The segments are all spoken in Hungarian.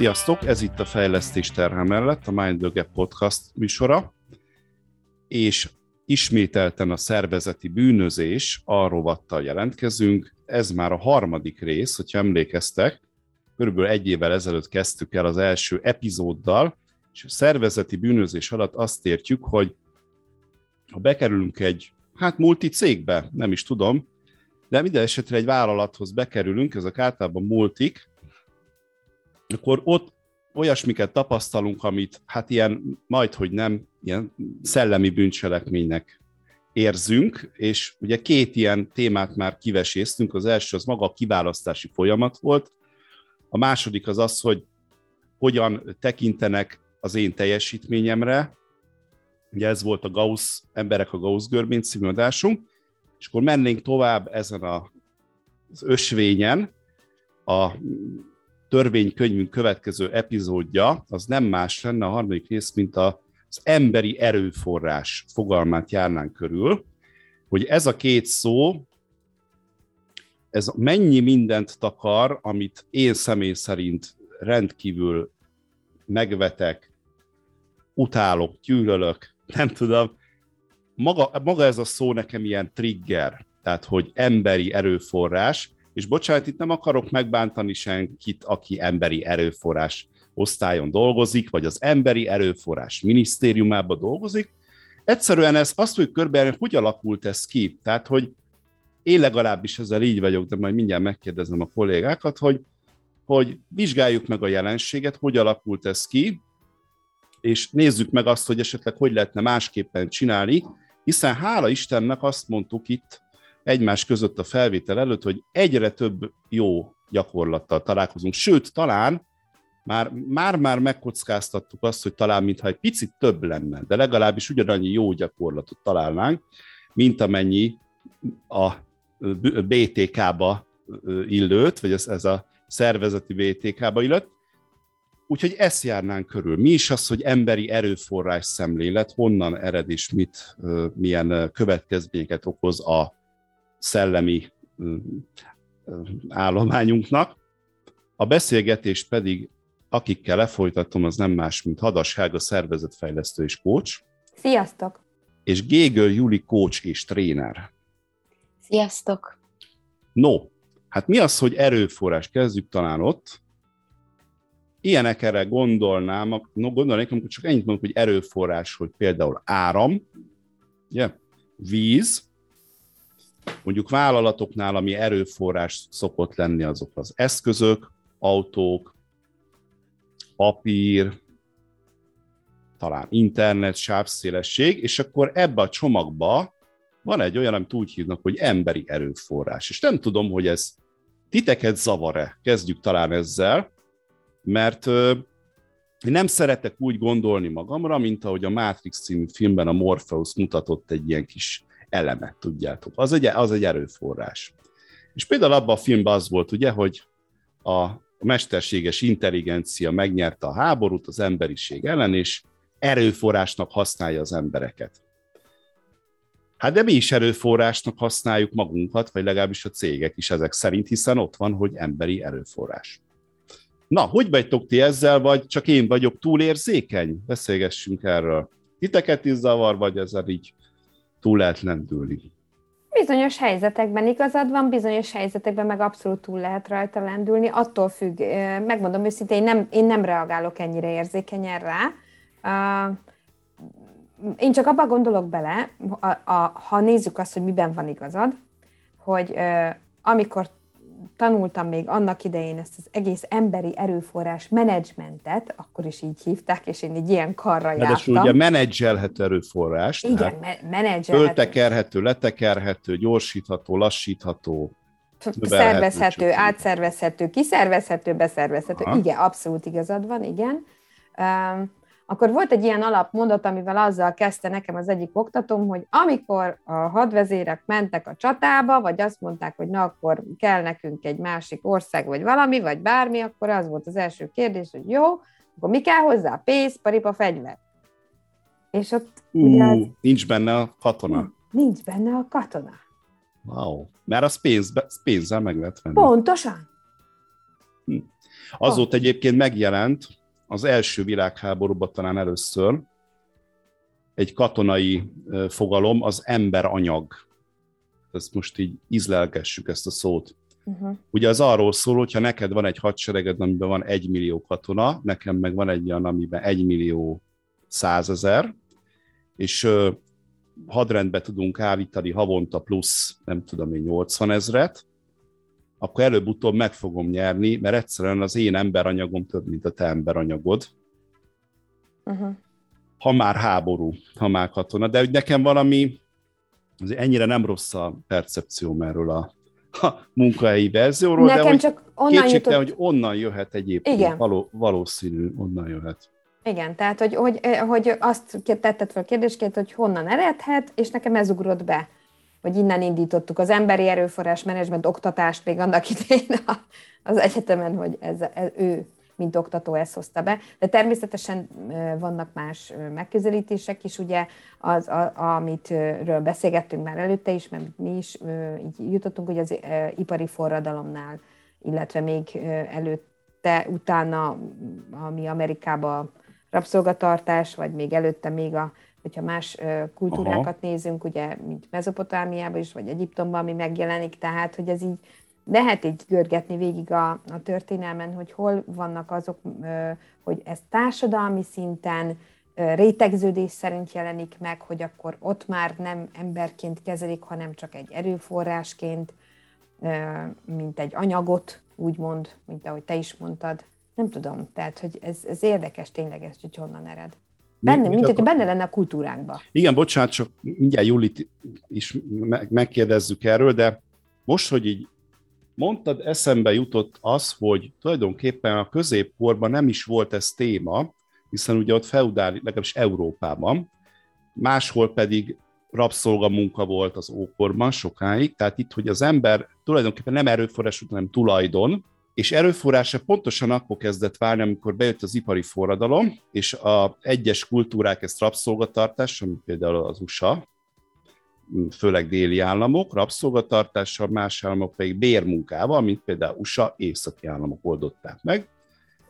Sziasztok! Ez itt a Fejlesztés terhe mellett, a Mind the Gap podcast műsora, és ismételten a szervezeti bűnözés a rovattal jelentkezünk. Ez már a harmadik rész, hogyha emlékeztek, körülbelül egy évvel ezelőtt kezdtük el az első epizóddal, és a szervezeti bűnözés alatt azt értjük, hogy ha bekerülünk egy, hát multi cégbe, nem is tudom, de minden esetre egy vállalathoz bekerülünk, ezek általában multik, akkor ott olyasmiket tapasztalunk, amit hát ilyen majd, hogy nem, ilyen szellemi bűncselekménynek érzünk, és ugye két ilyen témát már kiveséztünk, az első az maga a kiválasztási folyamat volt, a második az az, hogy hogyan tekintenek az én teljesítményemre, ugye ez volt a Gauss, Emberek a Gauss görbén című adásunk, és akkor mennénk tovább ezen a, az ösvényen, a törvénykönyvünk következő epizódja, az nem más lenne a harmadik rész, mint a, az emberi erőforrás fogalmát járnánk körül, hogy ez a két szó, ez mennyi mindent takar, amit én személy szerint rendkívül megvetek, utálok, gyűlölök, nem tudom. Maga, maga ez a szó nekem ilyen trigger, tehát hogy emberi erőforrás, és bocsánat, itt nem akarok megbántani senkit, aki emberi erőforrás osztályon dolgozik, vagy az emberi erőforrás minisztériumában dolgozik. Egyszerűen ez azt hogy körbe, hogy alakult ez ki. Tehát, hogy én legalábbis ezzel így vagyok, de majd mindjárt megkérdezem a kollégákat, hogy, hogy vizsgáljuk meg a jelenséget, hogy alakult ez ki, és nézzük meg azt, hogy esetleg hogy lehetne másképpen csinálni, hiszen hála Istennek azt mondtuk itt egymás között a felvétel előtt, hogy egyre több jó gyakorlattal találkozunk, sőt, talán már, már, már megkockáztattuk azt, hogy talán mintha egy picit több lenne, de legalábbis ugyanannyi jó gyakorlatot találnánk, mint amennyi a BTK-ba illőtt, vagy ez, ez a szervezeti BTK-ba illőtt. Úgyhogy ezt járnánk körül. Mi is az, hogy emberi erőforrás szemlélet, honnan ered és mit, milyen következményeket okoz a szellemi állományunknak. A beszélgetést pedig, akikkel lefolytatom, az nem más, mint Hadas Helga szervezetfejlesztő és coach. Sziasztok! És Gégöl Juli coach és tréner. Sziasztok! No, hát mi az, hogy erőforrás? Kezdjük talán ott. Ilyenekre gondolnám, no, gondolnék, amikor csak ennyit mondok, hogy erőforrás, hogy például áram, ugye, víz, Mondjuk vállalatoknál, ami erőforrás szokott lenni, azok az eszközök, autók, papír, talán internet, sávszélesség, és akkor ebbe a csomagba van egy olyan, amit úgy hívnak, hogy emberi erőforrás. És nem tudom, hogy ez titeket zavar-e. Kezdjük talán ezzel, mert én nem szeretek úgy gondolni magamra, mint ahogy a Matrix című filmben a Morpheus mutatott egy ilyen kis elemet, tudjátok. Az egy, az egy erőforrás. És például abban a filmben az volt, ugye, hogy a mesterséges intelligencia megnyerte a háborút az emberiség ellen, és erőforrásnak használja az embereket. Hát de mi is erőforrásnak használjuk magunkat, vagy legalábbis a cégek is ezek szerint, hiszen ott van, hogy emberi erőforrás. Na, hogy vagytok ti ezzel, vagy csak én vagyok túlérzékeny? Beszélgessünk erről. Titeket is zavar, vagy ezzel így túl lehet lendülni. Bizonyos helyzetekben igazad van, bizonyos helyzetekben meg abszolút túl lehet rajta lendülni, attól függ, megmondom őszintén, én nem, én nem reagálok ennyire érzékenyen rá. Én csak abban gondolok bele, ha nézzük azt, hogy miben van igazad, hogy amikor tanultam még annak idején ezt az egész emberi erőforrás menedzsmentet, akkor is így hívták, és én egy ilyen karra jártam. ugye menedzselhető erőforrás. Igen, me- menedzselhető. Föltekerhető, letekerhető, gyorsítható, lassítható. Szervezhető, átszervezhető, kiszervezhető, beszervezhető. Aha. Igen, abszolút igazad van, igen. Um, akkor volt egy ilyen alapmondat, amivel azzal kezdte nekem az egyik oktatóm, hogy amikor a hadvezérek mentek a csatába, vagy azt mondták, hogy na akkor kell nekünk egy másik ország, vagy valami, vagy bármi, akkor az volt az első kérdés, hogy jó, akkor mi kell hozzá? Pénz, paripa, fegyver. És ott uh, ugye az... Nincs benne a katona. Nincs benne a katona. Wow. Mert az pénz, pénzzel meg lehet venni. Pontosan. Hm. Azóta oh. egyébként megjelent az első világháborúban talán először egy katonai fogalom, az emberanyag. Ezt most így ízlelgessük ezt a szót. Uh-huh. Ugye az arról szól, hogyha neked van egy hadsereged, amiben van egy millió katona, nekem meg van egy olyan, amiben egy millió százezer, és hadrendbe tudunk állítani havonta plusz, nem tudom én, 80 ezret, akkor előbb-utóbb meg fogom nyerni, mert egyszerűen az én emberanyagom több, mint a te emberanyagod. Uh-huh. Ha már háború, ha már katona. De hogy nekem valami, azért ennyire nem rossz a percepcióm erről a, a munkahelyi verzióról, nekem de hogy csak onnan jutott... hogy onnan jöhet egyébként. Igen. Való, valószínű, onnan jöhet. Igen, tehát hogy, hogy, hogy azt tetted fel a kérdésként, hogy honnan eredhet, és nekem ez ugrott be hogy innen indítottuk az emberi erőforrás menedzsment oktatást még annak idején az egyetemen, hogy ez, ez, ő, mint oktató ezt hozta be. De természetesen vannak más megközelítések is, ugye, az, a, amitről beszélgettünk már előtte is, mert mi is így jutottunk, hogy az ipari forradalomnál, illetve még előtte, utána, ami Amerikában rabszolgatartás, vagy még előtte még a hogyha más kultúrákat Aha. nézünk, ugye, mint Mezopotámiában is, vagy Egyiptomban, ami megjelenik, tehát, hogy ez így lehet így görgetni végig a, a történelmen, hogy hol vannak azok, hogy ez társadalmi szinten, rétegződés szerint jelenik meg, hogy akkor ott már nem emberként kezelik, hanem csak egy erőforrásként, mint egy anyagot, úgymond, mint ahogy te is mondtad. Nem tudom, tehát, hogy ez, ez érdekes tényleg, ez, hogy honnan ered. Benne, mint hogy benne lenne a kultúránkban. Igen, bocsánat, csak mindjárt Julit is megkérdezzük erről, de most, hogy így mondtad, eszembe jutott az, hogy tulajdonképpen a középkorban nem is volt ez téma, hiszen ugye ott feudál, legalábbis Európában, máshol pedig rabszolgamunka volt az ókorban sokáig, tehát itt, hogy az ember tulajdonképpen nem erőforrás, hanem tulajdon, és erőforrása pontosan akkor kezdett válni, amikor bejött az ipari forradalom, és a egyes kultúrák ezt rabszolgatartás, mint például az USA, főleg déli államok, rabszolgatartással, más államok pedig bérmunkával, mint például USA északi államok oldották meg.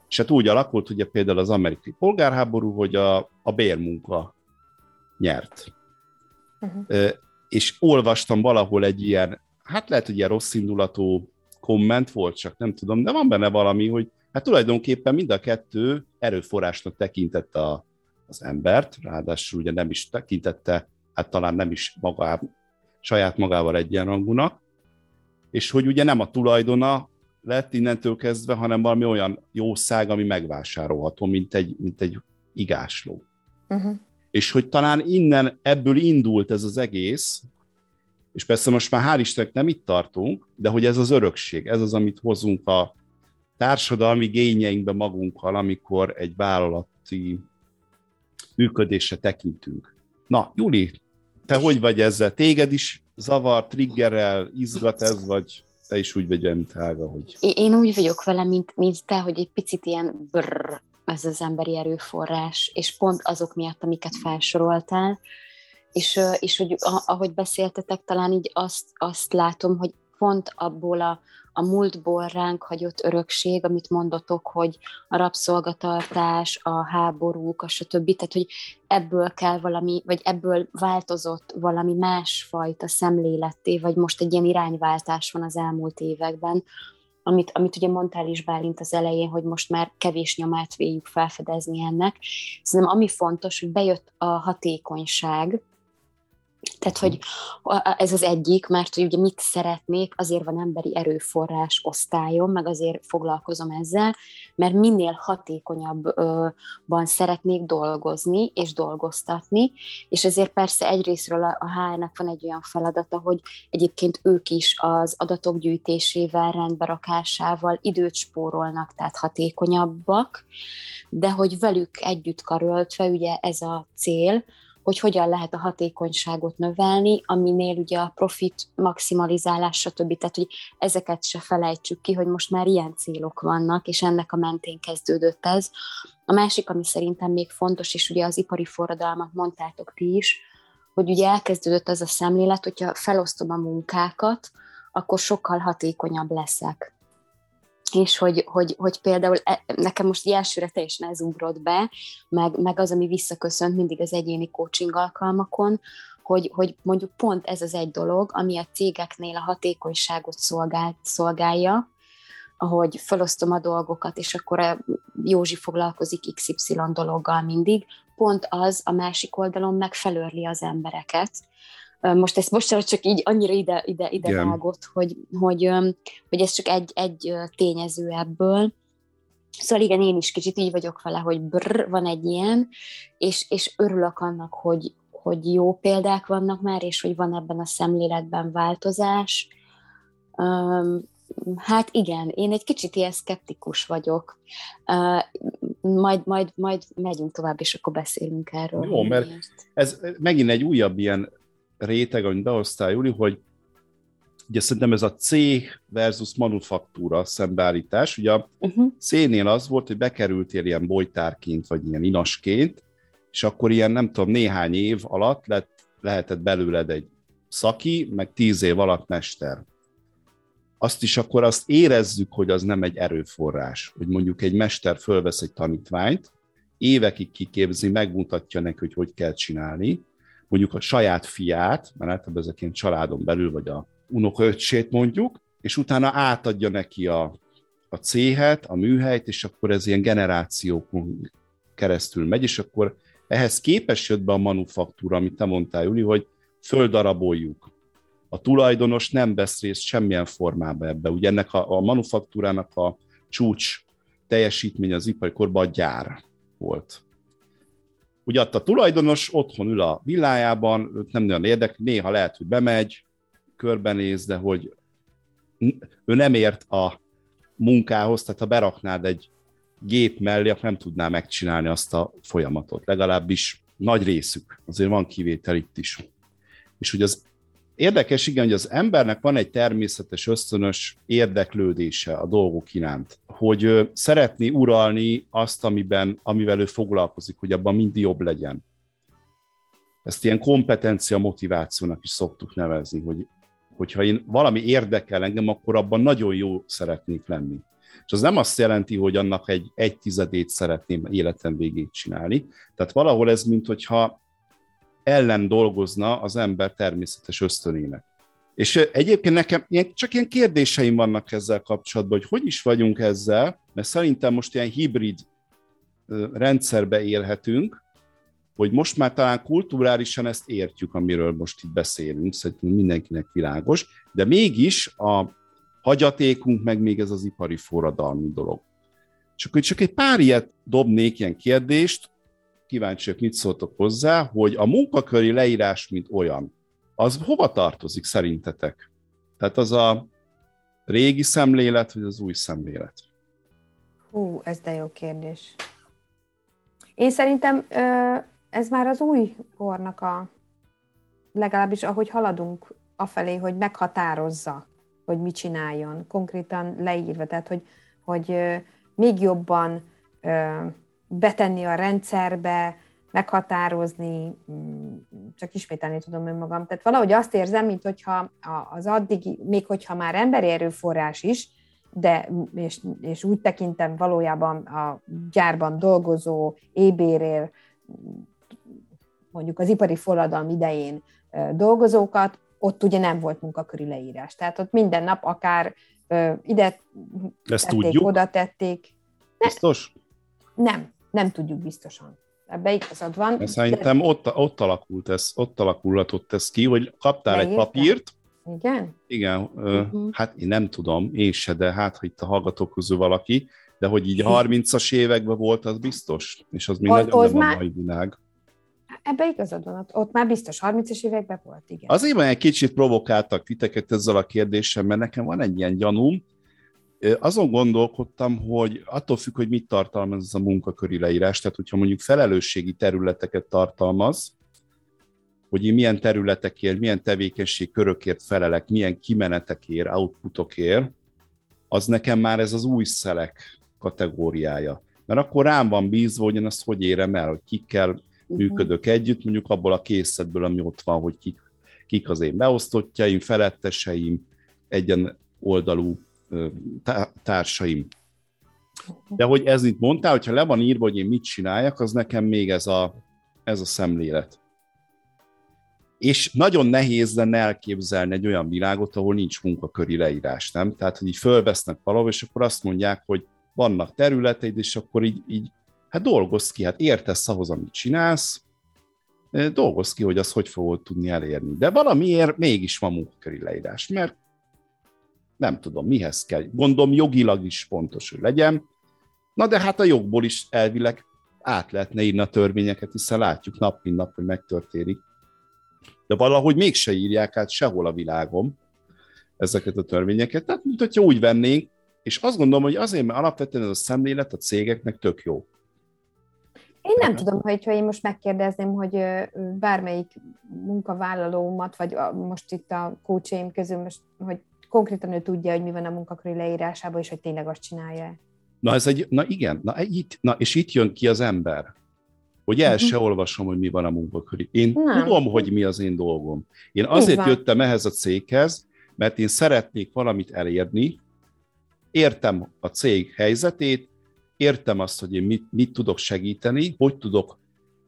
És hát úgy alakult, ugye például az amerikai polgárháború, hogy a, a bérmunka nyert. Uh-huh. És olvastam valahol egy ilyen, hát lehet, hogy ilyen rossz indulatú komment volt, csak nem tudom, de van benne valami, hogy hát tulajdonképpen mind a kettő erőforrásnak tekintette a, az embert, ráadásul ugye nem is tekintette, hát talán nem is magá, saját magával egyenrangúnak, és hogy ugye nem a tulajdona lett innentől kezdve, hanem valami olyan jószág, ami megvásárolható, mint egy, mint egy igásló. Uh-huh. És hogy talán innen ebből indult ez az egész, és persze most már hál' Istennek nem itt tartunk, de hogy ez az örökség, ez az, amit hozunk a társadalmi gényeinkbe magunkkal, amikor egy vállalati működésre tekintünk. Na, Juli, te hogy vagy ezzel? Téged is zavar, triggerel, izgat ez, vagy te is úgy vagy mint Ága, hogy... Én úgy vagyok vele, mint, mint te, hogy egy picit ilyen brrr, ez az emberi erőforrás, és pont azok miatt, amiket felsoroltál, és, és hogy ahogy beszéltetek, talán így azt, azt látom, hogy pont abból a, a múltból ránk hagyott örökség, amit mondotok, hogy a rabszolgatartás, a háborúk, a stb. Tehát, hogy ebből kell valami, vagy ebből változott valami másfajta szemléletté, vagy most egy ilyen irányváltás van az elmúlt években, amit, amit ugye mondtál is Bálint az elején, hogy most már kevés nyomát véljük felfedezni ennek. Szerintem ami fontos, hogy bejött a hatékonyság, tehát, hogy ez az egyik, mert hogy ugye mit szeretnék, azért van emberi erőforrás osztályom, meg azért foglalkozom ezzel, mert minél hatékonyabban szeretnék dolgozni és dolgoztatni, és ezért persze egyrésztről a HR-nek van egy olyan feladata, hogy egyébként ők is az adatok gyűjtésével, rendberakásával időt spórolnak, tehát hatékonyabbak, de hogy velük együtt karöltve, ugye ez a cél, hogy hogyan lehet a hatékonyságot növelni, aminél ugye a profit maximalizálás, stb. Tehát, hogy ezeket se felejtsük ki, hogy most már ilyen célok vannak, és ennek a mentén kezdődött ez. A másik, ami szerintem még fontos, és ugye az ipari forradalmat mondtátok ti is, hogy ugye elkezdődött az a szemlélet, hogyha felosztom a munkákat, akkor sokkal hatékonyabb leszek. És hogy, hogy, hogy például e, nekem most elsőre teljesen ez ugrott be, meg, meg az, ami visszaköszönt mindig az egyéni coaching alkalmakon, hogy, hogy mondjuk pont ez az egy dolog, ami a cégeknél a hatékonyságot szolgál, szolgálja, ahogy felosztom a dolgokat, és akkor a Józsi foglalkozik XY dologgal mindig, pont az a másik oldalon meg felörli az embereket. Most ezt most csak így annyira ide, ide, ide yeah. vágott, hogy, hogy, hogy ez csak egy, egy tényező ebből. Szóval igen, én is kicsit így vagyok vele, hogy brr, van egy ilyen, és, és örülök annak, hogy, hogy jó példák vannak már, és hogy van ebben a szemléletben változás. Um, hát igen, én egy kicsit ilyen szkeptikus vagyok. Uh, majd, majd, majd megyünk tovább, és akkor beszélünk erről. Jó, mert ez megint egy újabb ilyen réteg, amit behoztál, Júli, hogy ugye szerintem ez a cég versus manufaktúra szembeállítás. Ugye a uh-huh. C-nél az volt, hogy bekerültél ilyen bolytárként, vagy ilyen inasként, és akkor ilyen, nem tudom, néhány év alatt lett, lehetett belőled egy szaki, meg tíz év alatt mester. Azt is akkor azt érezzük, hogy az nem egy erőforrás, hogy mondjuk egy mester fölvesz egy tanítványt, évekig kiképzi, megmutatja neki, hogy hogy kell csinálni, mondjuk a saját fiát, mert általában ezek családon belül, vagy a unokaöcsét mondjuk, és utána átadja neki a, a céhet, a műhelyt, és akkor ez ilyen generációkon keresztül megy, és akkor ehhez képes jött be a manufaktúra, amit te mondtál, Juli, hogy földaraboljuk. A tulajdonos nem vesz részt semmilyen formában ebbe. Ugye ennek a, a manufaktúrának a csúcs teljesítmény az ipari korban a gyár volt. Ugye a tulajdonos otthon ül a villájában, őt nem nagyon érdekli, néha lehet, hogy bemegy, körbenéz, de hogy ő nem ért a munkához, tehát ha beraknád egy gép mellé, akkor nem tudná megcsinálni azt a folyamatot. Legalábbis nagy részük. Azért van kivétel itt is. És ugye az érdekes, igen, hogy az embernek van egy természetes, ösztönös érdeklődése a dolgok iránt, hogy szeretné uralni azt, amiben, amivel ő foglalkozik, hogy abban mindig jobb legyen. Ezt ilyen kompetencia motivációnak is szoktuk nevezni, hogy hogyha én valami érdekel engem, akkor abban nagyon jó szeretnék lenni. És az nem azt jelenti, hogy annak egy, egy tizedét szeretném életem végét csinálni. Tehát valahol ez, mint hogyha ellen dolgozna az ember természetes ösztönének. És egyébként nekem csak ilyen kérdéseim vannak ezzel kapcsolatban, hogy hogy is vagyunk ezzel, mert szerintem most ilyen hibrid rendszerbe élhetünk, hogy most már talán kulturálisan ezt értjük, amiről most itt beszélünk, szerintem mindenkinek világos, de mégis a hagyatékunk, meg még ez az ipari forradalmi dolog. Csak hogy csak egy pár ilyet dobnék, ilyen kérdést, kíváncsiak, mit szóltok hozzá, hogy a munkaköri leírás, mint olyan, az hova tartozik szerintetek? Tehát az a régi szemlélet, vagy az új szemlélet? Hú, ez de jó kérdés. Én szerintem ez már az új kornak a, legalábbis ahogy haladunk afelé, hogy meghatározza hogy mit csináljon, konkrétan leírva, tehát hogy, hogy még jobban betenni a rendszerbe, meghatározni, mm, csak ismételni tudom önmagam. Tehát valahogy azt érzem, mint hogyha az addig, még hogyha már emberi erőforrás is, de és, és úgy tekintem valójában a gyárban dolgozó, ébérér, mondjuk az ipari forradalom idején dolgozókat, ott ugye nem volt munkaköri leírás. Tehát ott minden nap akár ide Ezt tették, tudjuk? oda tették. Ne, Biztos? Nem, nem tudjuk biztosan. Ebbe igazad van. Mert szerintem de... ott, ott alakult ez, ott alakulhatott ez ki, hogy kaptál Leírtam? egy papírt, igen? Igen, uh-huh. hát én nem tudom, én se, de hát, hogy itt a hallgatók közül valaki, de hogy így 30-as években volt, az biztos, és az még nagyon nem már... a mai világ. Ebbe igazad van, ott már biztos 30-es években volt, igen. Azért van egy kicsit provokáltak titeket ezzel a kérdéssel, mert nekem van egy ilyen gyanúm, azon gondolkodtam, hogy attól függ, hogy mit tartalmaz ez a munkaköri leírás, tehát hogyha mondjuk felelősségi területeket tartalmaz, hogy én milyen területekért, milyen tevékenység körökért felelek, milyen kimenetekért, outputokért, az nekem már ez az új szelek kategóriája. Mert akkor rám van bízva, hogy én azt hogy érem el, hogy kikkel működök együtt, mondjuk abból a készletből, ami ott van, hogy kik, kik az én beosztottjaim, feletteseim, egyen oldalú társaim. De hogy ez itt mondtál, hogyha le van írva, hogy én mit csináljak, az nekem még ez a, ez a szemlélet. És nagyon nehéz lenne elképzelni egy olyan világot, ahol nincs munkaköri leírás, nem? Tehát, hogy így fölvesznek valahol, és akkor azt mondják, hogy vannak területeid, és akkor így, így hát dolgozz ki, hát értesz ahhoz, amit csinálsz, dolgozz ki, hogy az hogy fogod tudni elérni. De valamiért mégis van munkaköri leírás, mert nem tudom, mihez kell. Gondolom jogilag is fontos, hogy legyen. Na de hát a jogból is elvileg át lehetne írni a törvényeket, hiszen látjuk nap mint nap, hogy megtörténik. De valahogy mégse írják át sehol a világon ezeket a törvényeket. Tehát, mint hogyha úgy vennénk, és azt gondolom, hogy azért, mert alapvetően ez a szemlélet a cégeknek tök jó. Én nem tudom, hogy ha én most megkérdezném, hogy bármelyik munkavállalómat, vagy most itt a coachaim közül, most, hogy konkrétan ő tudja, hogy mi van a munkaköri leírásában, és hogy tényleg azt csinálja. Na, ez egy, na igen, na, itt, na, és itt jön ki az ember, hogy el uh-huh. se olvasom, hogy mi van a munkaköri. Én nem. tudom, hogy mi az én dolgom. Én azért jöttem ehhez a céghez, mert én szeretnék valamit elérni, értem a cég helyzetét, értem azt, hogy én mit, mit tudok segíteni, hogy tudok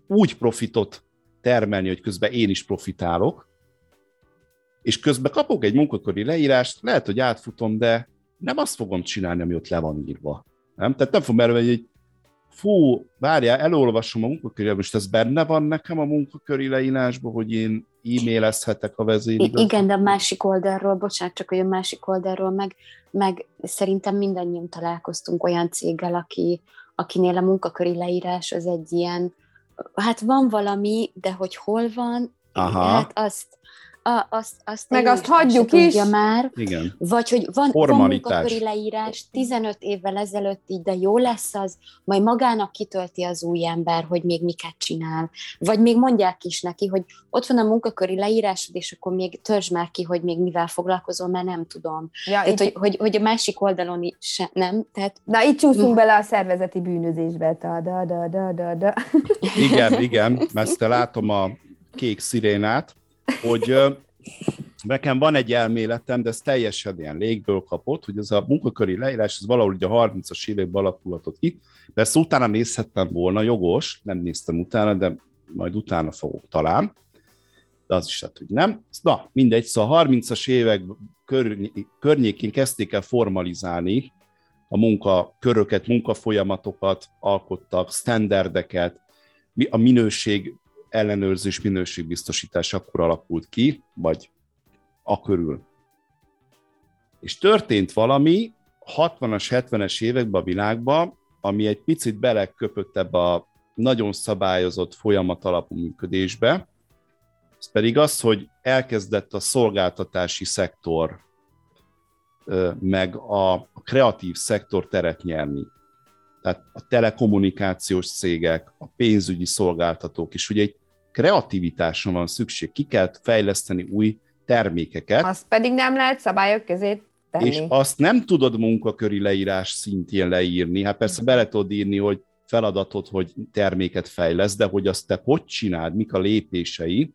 úgy profitot termelni, hogy közben én is profitálok, és közben kapok egy munkaköri leírást, lehet, hogy átfutom, de nem azt fogom csinálni, ami ott le van írva. Nem? Tehát nem fogom erről, hogy fú, várjál, elolvasom a munkaköri, most ez benne van nekem a munkaköri leírásban, hogy én e-mailezhetek a vezérigazgatónak. Igen, de a másik oldalról, bocsánat, csak hogy a másik oldalról meg, meg szerintem mindannyian találkoztunk olyan céggel, aki, akinél a munkaköri leírás az egy ilyen, hát van valami, de hogy hol van, Aha. hát azt, a, azt, azt meg azt hagyjuk is. már. Igen. Vagy hogy van, van munkaköri leírás 15 évvel ezelőtt így, de jó lesz az, majd magának kitölti az új ember, hogy még miket csinál. Vagy még mondják is neki, hogy ott van a munkaköri leírásod, és akkor még törzs már ki, hogy még mivel foglalkozol, mert nem tudom. Ja, Tehát, így... hogy, hogy, hogy, a másik oldalon is nem. Tehát... Na, itt csúszunk bele a szervezeti bűnözésbe. Da, da, da, da, da, da. Igen, igen, mert te látom a kék szirénát, hogy nekem van egy elméletem, de ez teljesen ilyen légből kapott, hogy ez a munkaköri leírás, ez valahol ugye a 30-as években alakulhatott ki. Persze utána nézhettem volna, jogos, nem néztem utána, de majd utána fogok talán. De az is lehet, hogy nem. Na, mindegy, szóval a 30-as évek környékén kezdték el formalizálni a munkaköröket, munkafolyamatokat, alkottak, standardeket, a minőség ellenőrzés minőségbiztosítás akkor alakult ki, vagy a körül. És történt valami 60-as, 70-es években a világban, ami egy picit beleköpött ebbe a nagyon szabályozott folyamat alapú működésbe, ez pedig az, hogy elkezdett a szolgáltatási szektor meg a kreatív szektor teret nyerni. Tehát a telekommunikációs cégek, a pénzügyi szolgáltatók is. Ugye egy kreativitásra van szükség, ki kell fejleszteni új termékeket. Azt pedig nem lehet szabályok közé tenni. És azt nem tudod munkaköri leírás szintjén leírni. Hát persze bele tudod írni, hogy feladatod, hogy terméket fejlesz, de hogy azt te hogy csináld, mik a lépései.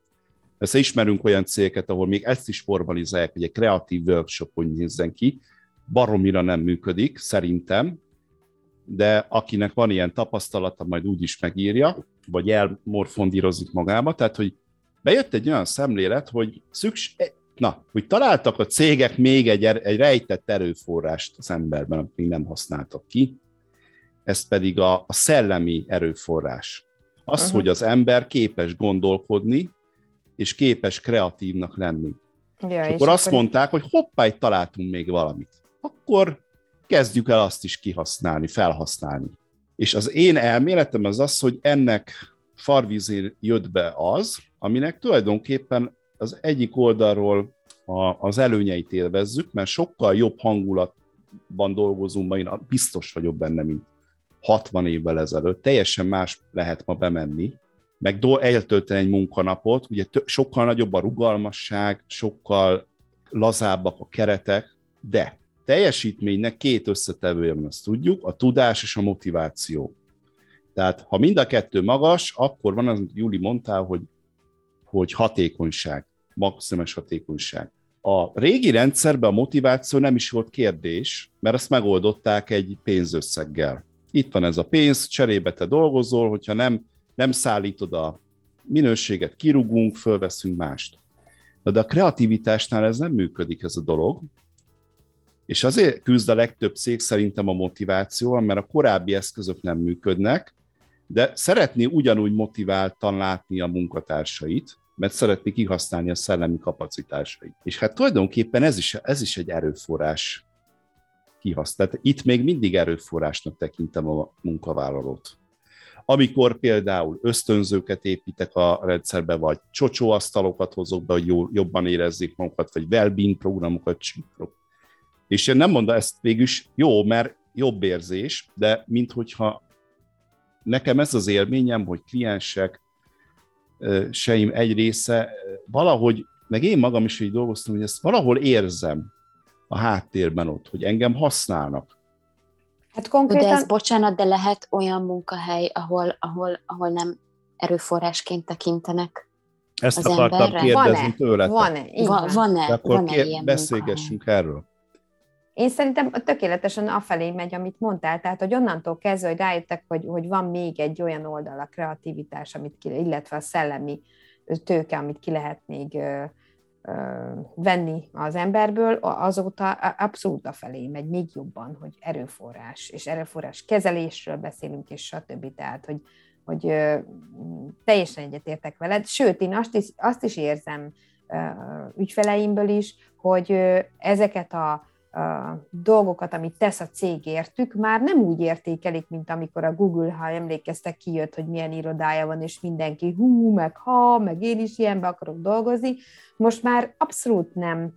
Persze ismerünk olyan cégeket, ahol még ezt is formalizálják, hogy egy kreatív workshop hogy nézzen ki. Baromira nem működik, szerintem, de akinek van ilyen tapasztalata, majd úgy is megírja vagy elmorfondírozik magába, tehát hogy bejött egy olyan szemlélet, hogy szükség, na, hogy találtak a cégek még egy, er, egy rejtett erőforrást az emberben, amit még nem használtak ki, ez pedig a, a szellemi erőforrás. Az, uh-huh. hogy az ember képes gondolkodni, és képes kreatívnak lenni. Ja, és, és akkor azt mondták, hogy hoppá, itt találtunk még valamit. Akkor kezdjük el azt is kihasználni, felhasználni. És az én elméletem az az, hogy ennek farvízén jött be az, aminek tulajdonképpen az egyik oldalról a, az előnyeit élvezzük, mert sokkal jobb hangulatban dolgozunk ma, én biztos vagyok benne, mint 60 évvel ezelőtt. Teljesen más lehet ma bemenni, meg do- eltölteni egy munkanapot, ugye t- sokkal nagyobb a rugalmasság, sokkal lazábbak a keretek, de teljesítménynek két összetevője van, azt tudjuk, a tudás és a motiváció. Tehát ha mind a kettő magas, akkor van az, amit Júli mondtál, hogy, hogy hatékonyság, maximális hatékonyság. A régi rendszerben a motiváció nem is volt kérdés, mert ezt megoldották egy pénzösszeggel. Itt van ez a pénz, cserébe te dolgozol, hogyha nem, nem szállítod a minőséget, kirugunk, fölveszünk mást. De a kreativitásnál ez nem működik ez a dolog, és azért küzd a legtöbb cég szerintem a motiváció, mert a korábbi eszközök nem működnek, de szeretné ugyanúgy motiváltan látni a munkatársait, mert szeretné kihasználni a szellemi kapacitásait. És hát tulajdonképpen ez is, ez is egy erőforrás kihasznál. Itt még mindig erőforrásnak tekintem a munkavállalót. Amikor például ösztönzőket építek a rendszerbe, vagy csocsóasztalokat hozok be, hogy jobban érezzék magukat, vagy well programokat csinálok. És én nem mondom ezt végülis jó, mert jobb érzés, de minthogyha nekem ez az élményem, hogy kliensek, seim egy része valahogy, meg én magam is így dolgoztam, hogy ezt valahol érzem a háttérben ott, hogy engem használnak. Hát konkrétan... De ez, bocsánat, de lehet olyan munkahely, ahol, ahol, ahol nem erőforrásként tekintenek Ezt az akartam emberre? kérdezni van-e? tőletek. Van-e? Van, van-e? Akkor van-e kér, ilyen beszélgessünk munkahely? erről. Én szerintem tökéletesen afelé megy, amit mondtál, tehát hogy onnantól kezdve, hogy rájöttek, hogy, hogy van még egy olyan oldal, a kreativitás, amit ki, illetve a szellemi tőke, amit ki lehet még ö, ö, venni az emberből, azóta abszolút afelé megy, még jobban, hogy erőforrás, és erőforrás kezelésről beszélünk, és stb. Tehát, hogy, hogy ö, teljesen egyetértek veled, sőt, én azt is, azt is érzem ö, ügyfeleimből is, hogy ö, ezeket a dolgokat, amit tesz a cég értük, már nem úgy értékelik, mint amikor a Google, ha emlékeztek, kijött, hogy milyen irodája van, és mindenki hú, meg ha, meg én is ilyenbe akarok dolgozni. Most már abszolút nem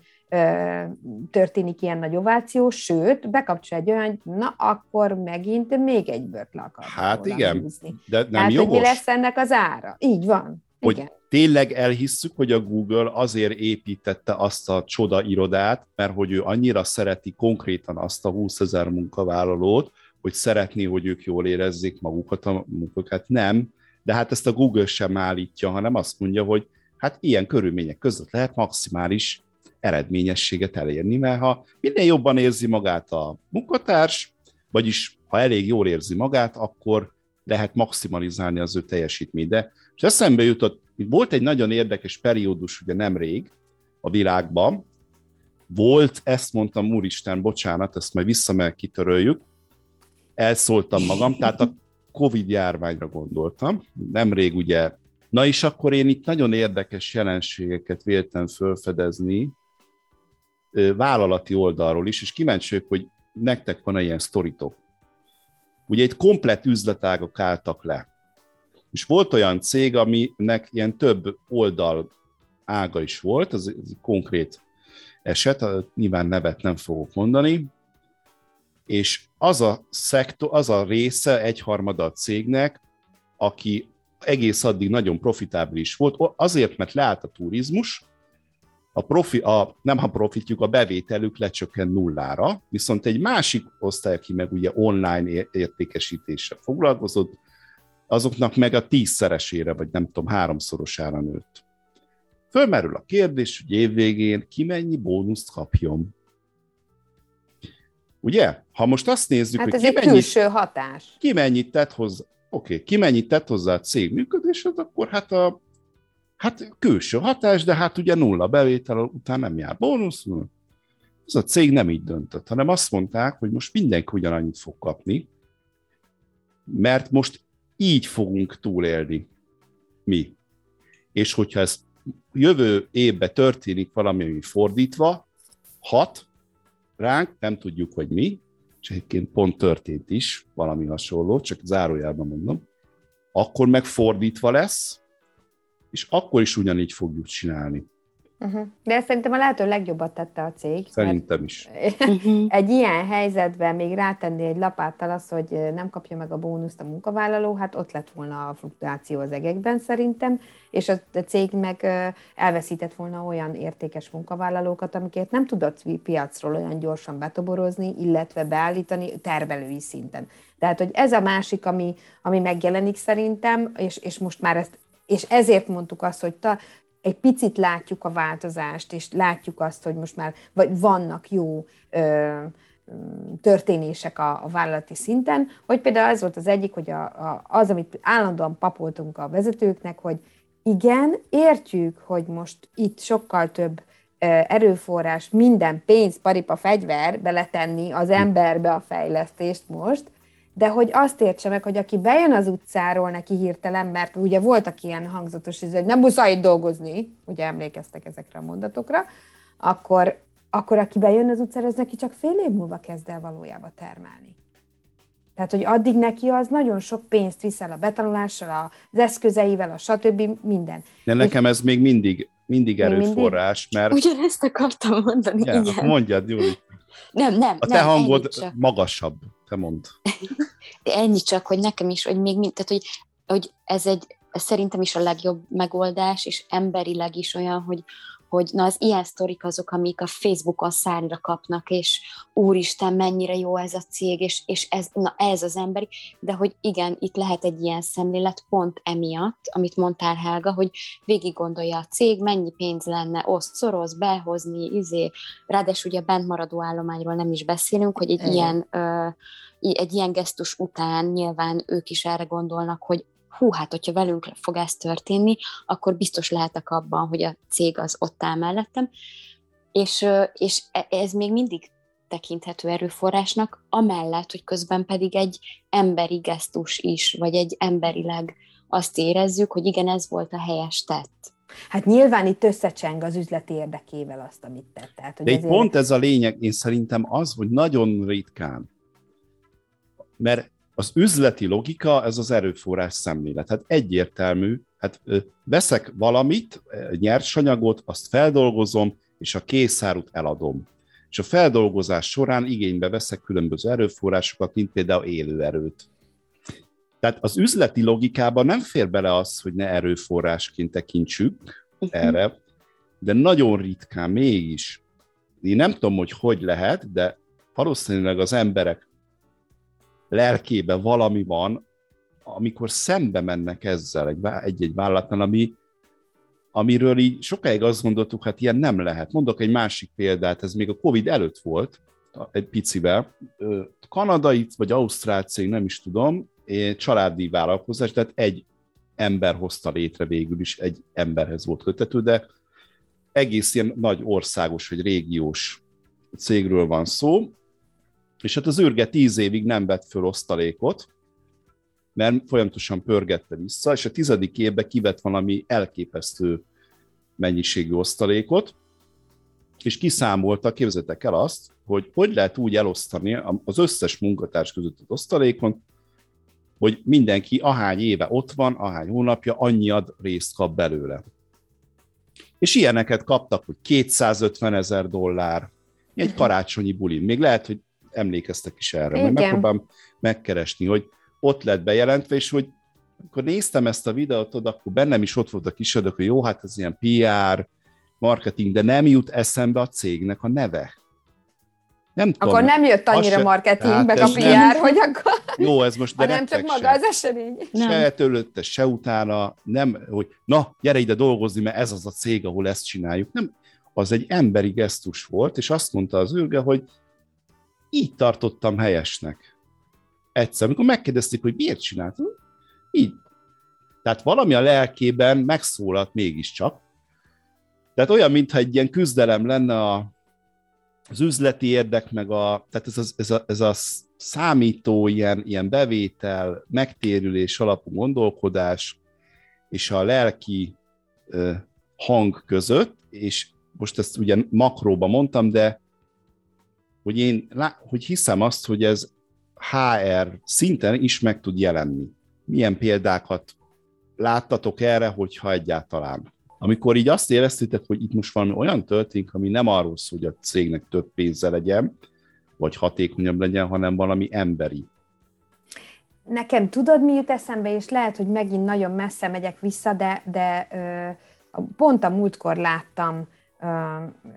történik ilyen nagy ováció, sőt, bekapcsol egy olyan, na akkor megint még egy bört le. Hát igen, húzni. de nem Tehát, jogos. hogy mi lesz ennek az ára? Így van. Hogy igen tényleg elhisszük, hogy a Google azért építette azt a csoda irodát, mert hogy ő annyira szereti konkrétan azt a 20 ezer munkavállalót, hogy szeretné, hogy ők jól érezzék magukat a munkokat. Nem, de hát ezt a Google sem állítja, hanem azt mondja, hogy hát ilyen körülmények között lehet maximális eredményességet elérni, mert ha minél jobban érzi magát a munkatárs, vagyis ha elég jól érzi magát, akkor lehet maximalizálni az ő teljesítményt. De és eszembe jutott, volt egy nagyon érdekes periódus, ugye nemrég a világban, volt, ezt mondtam, úristen, bocsánat, ezt majd visszamel kitöröljük, elszóltam magam, tehát a Covid járványra gondoltam, nemrég ugye, na és akkor én itt nagyon érdekes jelenségeket véltem fölfedezni, vállalati oldalról is, és kíváncsi hogy nektek van-e ilyen sztoritok. Ugye egy komplet üzletágok álltak le. És volt olyan cég, aminek ilyen több oldal ága is volt, egy konkrét eset, nyilván nevet nem fogok mondani, és az a szektor, az a része egyharmada a cégnek, aki egész addig nagyon profitábilis volt, azért, mert leállt a turizmus, a profi, a, nem a profitjuk, a bevételük lecsökkent nullára, viszont egy másik osztály, aki meg ugye online értékesítéssel foglalkozott, azoknak meg a tízszeresére, vagy nem tudom, háromszorosára nőtt. Fölmerül a kérdés, hogy évvégén ki mennyi bónuszt kapjon. Ugye? Ha most azt nézzük, hát hogy ez ki, egy mennyit, külső hatás. ki mennyit tett hozzá, oké, okay, ki mennyit tett hozzá a cég működéshez, akkor hát a hát külső hatás, de hát ugye nulla bevétel után nem jár bónusz. Ez a cég nem így döntött, hanem azt mondták, hogy most mindenki ugyanannyit fog kapni, mert most így fogunk túlélni mi. És hogyha ez jövő évben történik valami, ami fordítva, hat ránk, nem tudjuk, hogy mi, és egyébként pont történt is valami hasonló, csak zárójában mondom, akkor meg fordítva lesz, és akkor is ugyanígy fogjuk csinálni. Uh-huh. De ezt szerintem a lehető legjobbat tette a cég. Szerintem is. Uh-huh. egy ilyen helyzetben még rátenni egy lapáttal az, hogy nem kapja meg a bónuszt a munkavállaló, hát ott lett volna a fluktuáció az egekben szerintem, és a cég meg elveszített volna olyan értékes munkavállalókat, amiket nem tudott piacról olyan gyorsan betoborozni, illetve beállítani tervelői szinten. Tehát, hogy ez a másik, ami, ami megjelenik szerintem, és, és most már ezt és ezért mondtuk azt, hogy ta, egy picit látjuk a változást, és látjuk azt, hogy most már vagy vannak jó ö, történések a, a vállalati szinten, hogy például ez volt az egyik, hogy a, a, az, amit állandóan papoltunk a vezetőknek, hogy igen, értjük, hogy most itt sokkal több erőforrás, minden pénz, paripa, fegyver beletenni az emberbe a fejlesztést most, de hogy azt értse meg, hogy aki bejön az utcáról neki hirtelen, mert ugye voltak ilyen hangzatos, hogy nem muszáj itt dolgozni, ugye emlékeztek ezekre a mondatokra, akkor, akkor aki bejön az utcára, az neki csak fél év múlva kezd el valójában termelni. Tehát, hogy addig neki az nagyon sok pénzt viszel a betanulással, az eszközeivel, a stb. minden. De nekem ez még mindig, mindig erőforrás, mert... Ugyanezt akartam mondani, ja, igen. Mondjad, Júli. Nem, nem, A te nem, hangod magasabb, te mondd. Ennyi csak, hogy nekem is, hogy még mind, tehát, hogy, hogy ez egy, ez szerintem is a legjobb megoldás, és emberileg is olyan, hogy, hogy na az ilyen sztorik azok, amik a Facebookon szárnyra kapnak, és úristen, mennyire jó ez a cég, és, és ez, na ez az emberi, de hogy igen, itt lehet egy ilyen szemlélet pont emiatt, amit mondtál Helga, hogy végig gondolja a cég, mennyi pénz lenne, oszt, szoroz, behozni, izé, ráadásul ugye bent maradó állományról nem is beszélünk, hogy egy Igen. ilyen, ö, egy ilyen gesztus után nyilván ők is erre gondolnak, hogy hú, hát hogyha velünk fog ez történni, akkor biztos lehetek abban, hogy a cég az ott áll mellettem. És, és e- ez még mindig tekinthető erőforrásnak, amellett, hogy közben pedig egy emberi gesztus is, vagy egy emberileg azt érezzük, hogy igen, ez volt a helyes tett. Hát nyilván itt összecseng az üzleti érdekével azt, amit tett. Tehát, hogy De itt pont ez a lényeg, én szerintem az, hogy nagyon ritkán, mert az üzleti logika, ez az erőforrás szemlélet. Hát egyértelmű, hát veszek valamit, nyersanyagot, azt feldolgozom, és a készárut eladom. És a feldolgozás során igénybe veszek különböző erőforrásokat, mint például élőerőt. Tehát az üzleti logikában nem fér bele az, hogy ne erőforrásként tekintsük erre, de nagyon ritkán mégis. Én nem tudom, hogy hogy lehet, de valószínűleg az emberek lelkében valami van, amikor szembe mennek ezzel egy- egy-egy vállalatnál, ami, amiről így sokáig azt gondoltuk, hát ilyen nem lehet. Mondok egy másik példát, ez még a Covid előtt volt, egy picivel. Kanadai vagy ausztrál cég, nem is tudom, családi vállalkozás, tehát egy ember hozta létre végül is, egy emberhez volt kötető, de egész ilyen nagy országos vagy régiós cégről van szó, és hát az űrge tíz évig nem vett föl osztalékot, mert folyamatosan pörgette vissza, és a tizedik évben kivett valami elképesztő mennyiségű osztalékot, és kiszámolta, képzeljétek el azt, hogy hogy lehet úgy elosztani az összes munkatárs között az osztalékon, hogy mindenki ahány éve ott van, ahány hónapja, annyi ad részt kap belőle. És ilyeneket kaptak, hogy 250 ezer dollár, egy karácsonyi bulin. Még lehet, hogy emlékeztek is erre, majd Igen. megpróbálom megkeresni, hogy ott lett bejelentve, és hogy amikor néztem ezt a videót, akkor bennem is ott volt a kis ödök, hogy jó, hát ez ilyen PR, marketing, de nem jut eszembe a cégnek a neve. Nem tudom. Akkor nem jött annyira se- marketing, hát meg a PR, nem- hogy akkor, Jó, ez most de hanem csak maga se. az esemény. Nem. Se előtte, se utána, nem, hogy na, gyere ide dolgozni, mert ez az a cég, ahol ezt csináljuk. Nem, az egy emberi gesztus volt, és azt mondta az űrge, hogy így tartottam helyesnek. Egyszer, amikor megkérdezték, hogy miért csináltam, így. Tehát valami a lelkében megszólalt mégiscsak. Tehát olyan, mintha egy ilyen küzdelem lenne a, az üzleti érdek, meg a, tehát ez, az, ez, a, ez a számító ilyen, ilyen bevétel, megtérülés alapú gondolkodás, és a lelki hang között, és most ezt ugye makróba mondtam, de hogy én lá- hogy hiszem azt, hogy ez HR szinten is meg tud jelenni. Milyen példákat láttatok erre, hogyha egyáltalán? Amikor így azt éreztétek, hogy itt most valami olyan történik, ami nem arról szól, hogy a cégnek több pénze legyen, vagy hatékonyabb legyen, hanem valami emberi. Nekem tudod, mi jut eszembe, és lehet, hogy megint nagyon messze megyek vissza, de, de ö, pont a múltkor láttam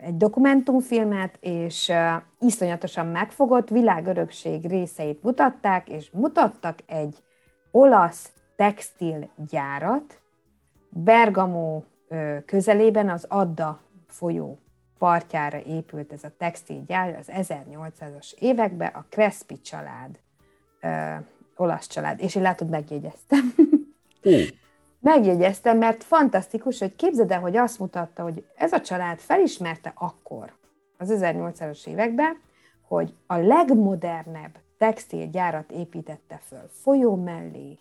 egy dokumentumfilmet, és iszonyatosan megfogott világörökség részeit mutatták, és mutattak egy olasz textilgyárat, Bergamo közelében az Adda folyó partjára épült ez a textilgyár az 1800-as években, a Crespi család, olasz család, és én látod, megjegyeztem. Megjegyeztem, mert fantasztikus, hogy képzeld el, hogy azt mutatta, hogy ez a család felismerte akkor, az 1800-as években, hogy a legmodernebb textilgyárat építette föl folyó mellé,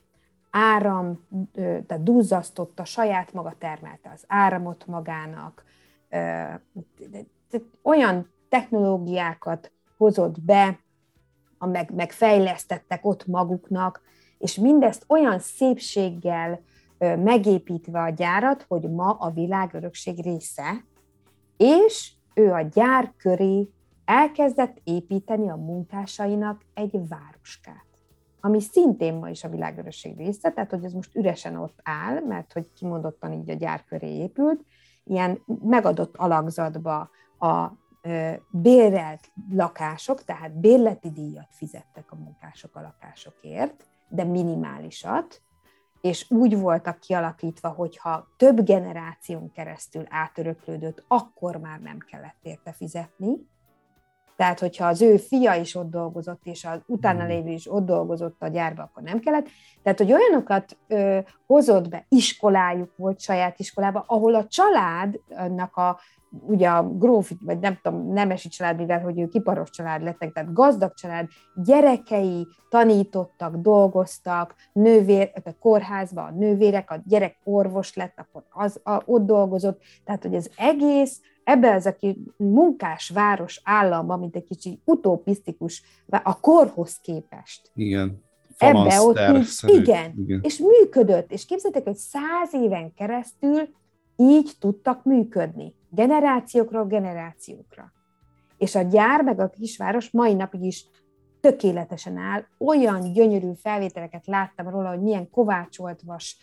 áram, tehát duzzasztotta, saját maga termelte az áramot magának, olyan technológiákat hozott be, meg, meg fejlesztettek ott maguknak, és mindezt olyan szépséggel megépítve a gyárat, hogy ma a világ örökség része, és ő a gyár köré elkezdett építeni a munkásainak egy városkát, ami szintén ma is a világörösség része, tehát hogy ez most üresen ott áll, mert hogy kimondottan így a gyár köré épült, ilyen megadott alakzatba a bérelt lakások, tehát bérleti díjat fizettek a munkások a lakásokért, de minimálisat, és úgy voltak kialakítva, hogyha több generáción keresztül átöröklődött, akkor már nem kellett érte fizetni, tehát, hogyha az ő fia is ott dolgozott, és az utána mm. lévő is ott dolgozott a gyárba, akkor nem kellett. Tehát, hogy olyanokat ö, hozott be, iskolájuk volt saját iskolába, ahol a családnak a ugye a gróf, vagy nem tudom, nemesi család, mivel hogy ő kiparos család lettek, tehát gazdag család, gyerekei tanítottak, dolgoztak, nővér, a kórházban a nővérek, a gyerek orvos lett, akkor az a, ott dolgozott, tehát hogy az egész ebbe az, aki munkás város államba, mint egy kicsi utopisztikus, a korhoz képest. Igen. Ebbe ott így, igen, igen, és működött, és képzeljétek, hogy száz éven keresztül így tudtak működni, generációkról generációkra. És a gyár meg a kisváros mai napig is tökéletesen áll. Olyan gyönyörű felvételeket láttam róla, hogy milyen kovácsolt vas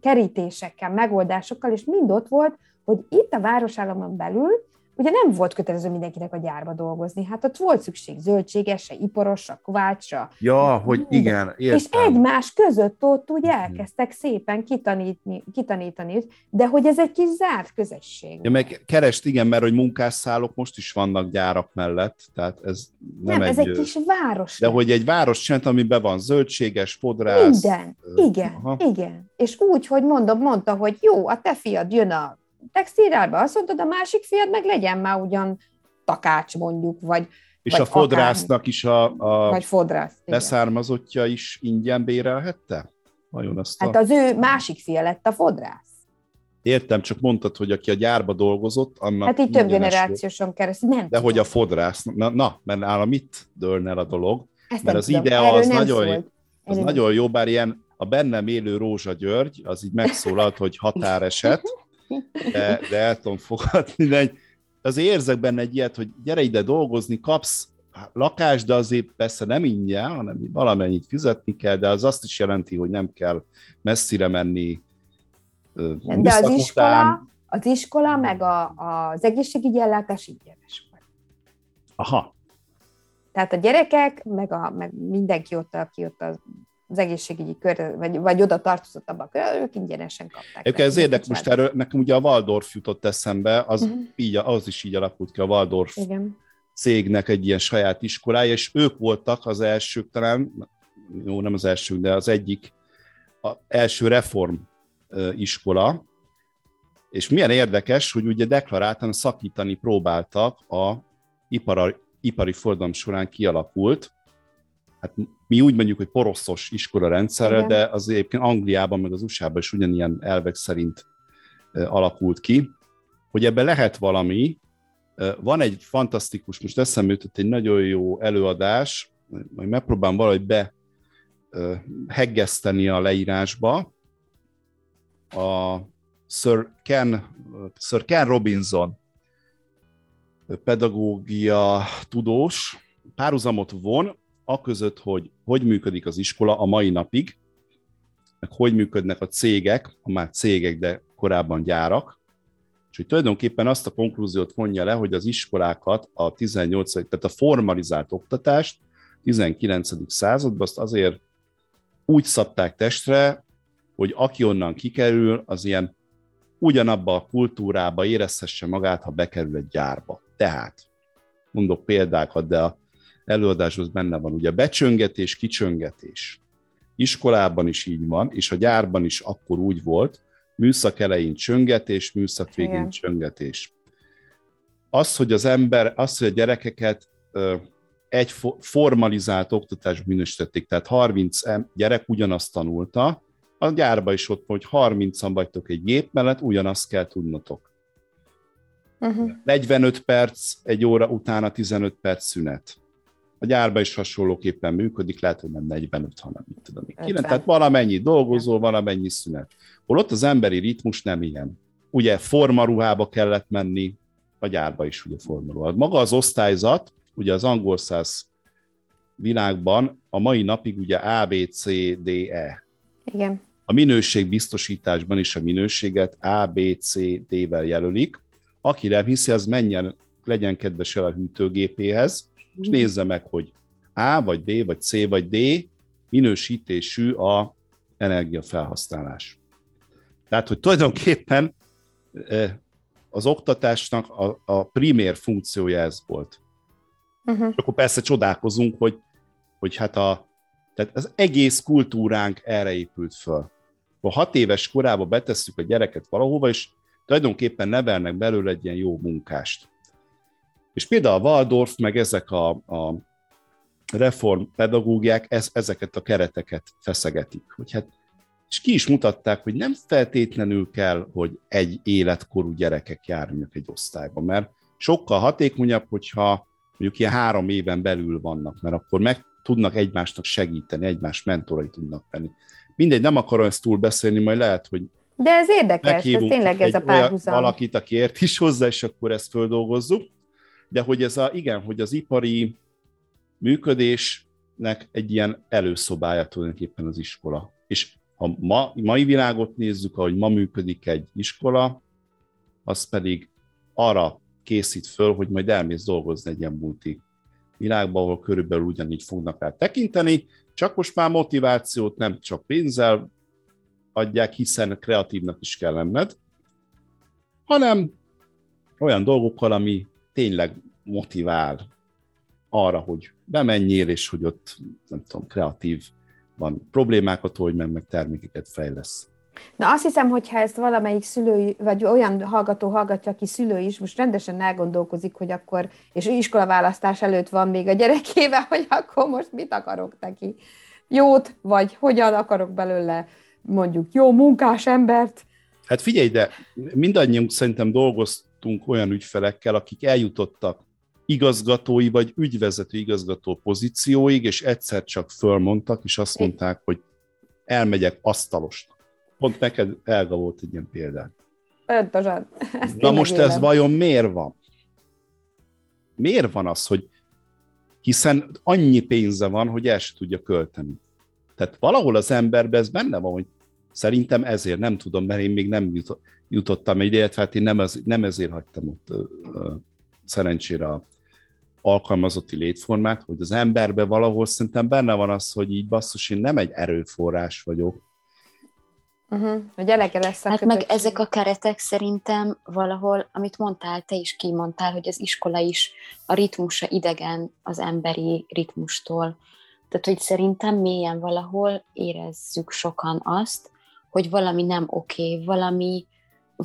kerítésekkel, megoldásokkal, és mind ott volt, hogy itt a városállamon belül ugye nem volt kötelező mindenkinek a gyárba dolgozni. Hát ott volt szükség zöldségesre, iporosra, kovácsra. Ja, hogy igen, értem. És egymás között ott ugye mhm. elkezdtek szépen kitanítani, kitanítani, de hogy ez egy kis zárt közösség. Ja, meg kerest, igen, mert hogy munkásszálok most is vannak gyárak mellett, tehát ez nem, nem egy... ez egy kis város. De hogy egy város csinált, amiben van zöldséges, fodrász. Minden, igen, aha. igen. És úgy, hogy mondom, mondta, hogy jó, a te fiad jön a textilárba, azt mondod, a másik fiad meg legyen már ugyan takács mondjuk, vagy és vagy a fodrásznak akár, is a, a vagy fodrász, leszármazottja is ingyen bérelhette? Vajon azt a... Hát az ő másik fia lett a fodrász. Értem, csak mondtad, hogy aki a gyárba dolgozott, annak Hát így több generációson keresztül, nem De tudom. hogy a fodrász, na, na mert nála mit dőlne el a dolog? Ezt mert az tudom. ide az nagyon, az nagyon jó, bár ilyen a bennem élő Rózsa György, az így megszólalt, hogy határeset, de, de el tudom fogadni, de azért érzek benne egy ilyet, hogy gyere ide dolgozni, kapsz lakást, de azért persze nem ingyen, hanem valamennyit fizetni kell, de az azt is jelenti, hogy nem kell messzire menni. De az iskola, az iskola meg a, az egészségügyi ellátás ingyenes volt. Aha. Tehát a gyerekek, meg, a, meg mindenki ott, aki ott az az egészségügyi kör, vagy, vagy oda tartozott abba a kör, ők ingyenesen kapták. Ők ez érdekes, most erről nekem ugye a Waldorf jutott eszembe, az, uh-huh. így, az is így alakult ki a Waldorf Igen. cégnek egy ilyen saját iskolája, és ők voltak az elsők talán, jó, nem az elsők, de az egyik, a első reform iskola, és milyen érdekes, hogy ugye deklaráltan szakítani próbáltak a ipari, ipari fordalom során kialakult, hát mi úgy mondjuk, hogy poroszos iskola rendszerre, Igen. de az egyébként Angliában, meg az USA-ban is ugyanilyen elvek szerint alakult ki, hogy ebben lehet valami. Van egy fantasztikus, most eszembe jutott egy nagyon jó előadás, majd megpróbálom valahogy be heggeszteni a leírásba. A Sir Ken, Sir Ken Robinson pedagógia tudós párhuzamot von a között, hogy hogy működik az iskola a mai napig, meg hogy működnek a cégek, a már cégek, de korábban gyárak, és hogy tulajdonképpen azt a konklúziót vonja le, hogy az iskolákat a 18. tehát a formalizált oktatást 19. században azt azért úgy szabták testre, hogy aki onnan kikerül, az ilyen ugyanabba a kultúrába érezhesse magát, ha bekerül egy gyárba. Tehát, mondok példákat, de a előadáshoz benne van, ugye becsöngetés, kicsöngetés. Iskolában is így van, és a gyárban is akkor úgy volt, műszak elején csöngetés, műszak végén Igen. csöngetés. Az, hogy az ember, az, hogy a gyerekeket egy formalizált oktatás minősítették, tehát 30 gyerek ugyanazt tanulta, a gyárba is ott, hogy 30-an vagytok egy gép mellett, ugyanazt kell tudnotok. Uh-huh. 45 perc, egy óra utána 15 perc szünet. A gyárba is hasonlóképpen működik, lehet, hogy nem 45, hanem mit tudom én. 9, tehát valamennyi dolgozó, valamennyi szünet. Holott az emberi ritmus nem ilyen. Ugye formaruhába kellett menni, a gyárba is ugye formaruhába. Maga az osztályzat, ugye az angol száz világban a mai napig ugye A, B, C, D, E. Igen. A minőségbiztosításban is a minőséget A, B, C, D-vel jelölik. Aki nem hiszi, az menjen, legyen kedves el a hűtőgépéhez, és nézze meg, hogy A, vagy B, vagy C, vagy D minősítésű a energiafelhasználás. Tehát, hogy tulajdonképpen az oktatásnak a, a primér funkciója ez volt. Uh-huh. És akkor persze csodálkozunk, hogy, hogy hát a, tehát az egész kultúránk erre épült föl. Ha hat éves korában betesszük a gyereket valahova, és tulajdonképpen nevelnek belőle egy ilyen jó munkást. És például a Waldorf, meg ezek a, a reform pedagógiák ez, ezeket a kereteket feszegetik. Hogy hát, és ki is mutatták, hogy nem feltétlenül kell, hogy egy életkorú gyerekek járjanak egy osztályba, mert sokkal hatékonyabb, hogyha mondjuk ilyen három éven belül vannak, mert akkor meg tudnak egymásnak segíteni, egymás mentorai tudnak lenni. Mindegy, nem akarom ezt túl beszélni, majd lehet, hogy de ez érdekes, ez tényleg ez a párhuzam. Valakit, aki ért is hozzá, és akkor ezt földolgozzuk. De hogy ez a, igen, hogy az ipari működésnek egy ilyen előszobája tulajdonképpen az iskola. És ha ma, mai világot nézzük, ahogy ma működik egy iskola, az pedig arra készít föl, hogy majd elmész dolgozni egy ilyen multi világban, ahol körülbelül ugyanígy fognak rá tekinteni, csak most már motivációt nem csak pénzzel adják, hiszen kreatívnak is kell lenned, hanem olyan dolgokkal, ami tényleg motivál arra, hogy bemenjél, és hogy ott, nem tudom, kreatív van problémákat, hogy meg, meg termékeket fejlesz. Na azt hiszem, hogyha ezt valamelyik szülő, vagy olyan hallgató hallgatja, aki szülő is, most rendesen elgondolkozik, hogy akkor, és iskolaválasztás előtt van még a gyerekével, hogy akkor most mit akarok neki. Jót, vagy hogyan akarok belőle mondjuk jó munkás embert. Hát figyelj, de mindannyiunk szerintem dolgoztunk olyan ügyfelekkel, akik eljutottak igazgatói vagy ügyvezető igazgató pozícióig, és egyszer csak fölmondtak, és azt mondták, hogy elmegyek asztalosnak. Pont neked Elga volt egy ilyen példát. Pontosan. Na most élem. ez vajon miért van? Miért van az, hogy hiszen annyi pénze van, hogy el se tudja költeni. Tehát valahol az emberben ez benne van, hogy szerintem ezért, nem tudom, mert én még nem jutottam egy illetve hát én nem, az, nem ezért hagytam ott ö, ö, szerencsére a alkalmazotti létformát, hogy az emberben valahol szerintem benne van az, hogy így basszus, én nem egy erőforrás vagyok, Uh-huh. Hogy elege lesz a Hát meg ezek a keretek szerintem valahol, amit mondtál, te is kimondtál, hogy az iskola is a ritmusa idegen az emberi ritmustól. Tehát, hogy szerintem mélyen valahol érezzük sokan azt, hogy valami nem oké, okay, valami,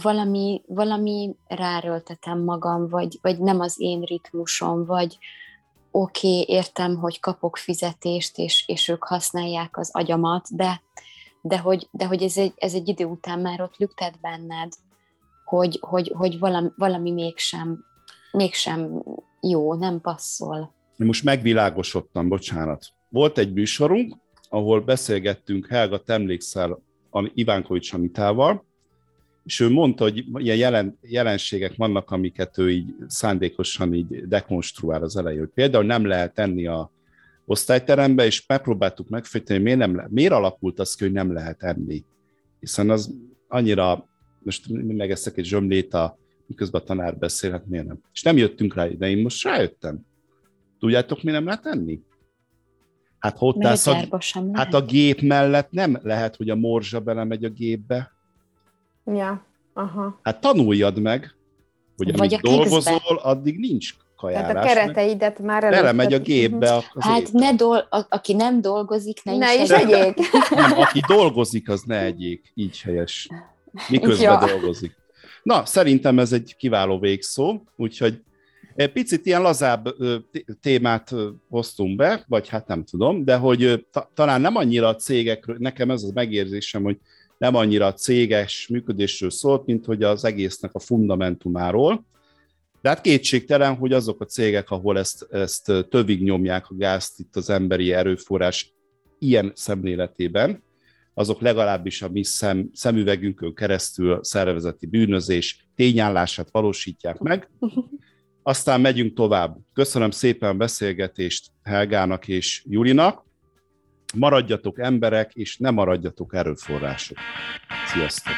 valami, valami ráröltetem magam, vagy, vagy nem az én ritmusom, vagy oké, okay, értem, hogy kapok fizetést, és, és ők használják az agyamat, de, de hogy, de hogy ez, egy, ez egy idő után már ott lüktet benned, hogy, hogy, hogy valami, valami mégsem, mégsem jó, nem passzol. Most megvilágosodtam, bocsánat. Volt egy műsorunk, ahol beszélgettünk, Helga, te emlékszel Ivánkovics Anitával, és ő mondta, hogy ilyen jelen, jelenségek vannak, amiket ő így szándékosan így dekonstruál az elején, hogy például nem lehet enni a osztályterembe, és megpróbáltuk megfejteni, miért, nem le, miért alakult az hogy nem lehet enni. Hiszen az annyira, most megeszek egy zsömlét, a, miközben a tanár beszél, hát miért nem? És nem jöttünk rá, de én most rájöttem. Tudjátok, mi nem lehet enni? Hát hottász a, hát a gép mellett nem lehet, hogy a morzsa belemegy a gépbe. Ja, aha. Hát tanuljad meg, hogy Vagy amíg dolgozol, addig nincs kajálás. Tehát a kereteidet már előtt. Belemegy a gépbe. Az hát étel. ne dol- a, aki nem dolgozik, ne, ne is egyék. Nem, aki dolgozik, az ne egyék. Így helyes. Miközben ja. dolgozik. Na, szerintem ez egy kiváló végszó, úgyhogy Picit ilyen lazább témát hoztunk be, vagy hát nem tudom, de hogy ta, talán nem annyira a cégekről, nekem ez az megérzésem, hogy nem annyira a céges működésről szólt, mint hogy az egésznek a fundamentumáról. De hát kétségtelen, hogy azok a cégek, ahol ezt, ezt tövig nyomják a gázt itt az emberi erőforrás ilyen szemléletében, azok legalábbis a mi szem, szemüvegünkön keresztül szervezeti bűnözés tényállását valósítják meg, aztán megyünk tovább. Köszönöm szépen a beszélgetést Helgának és Julinak. Maradjatok emberek, és ne maradjatok erőforrások. Sziasztok!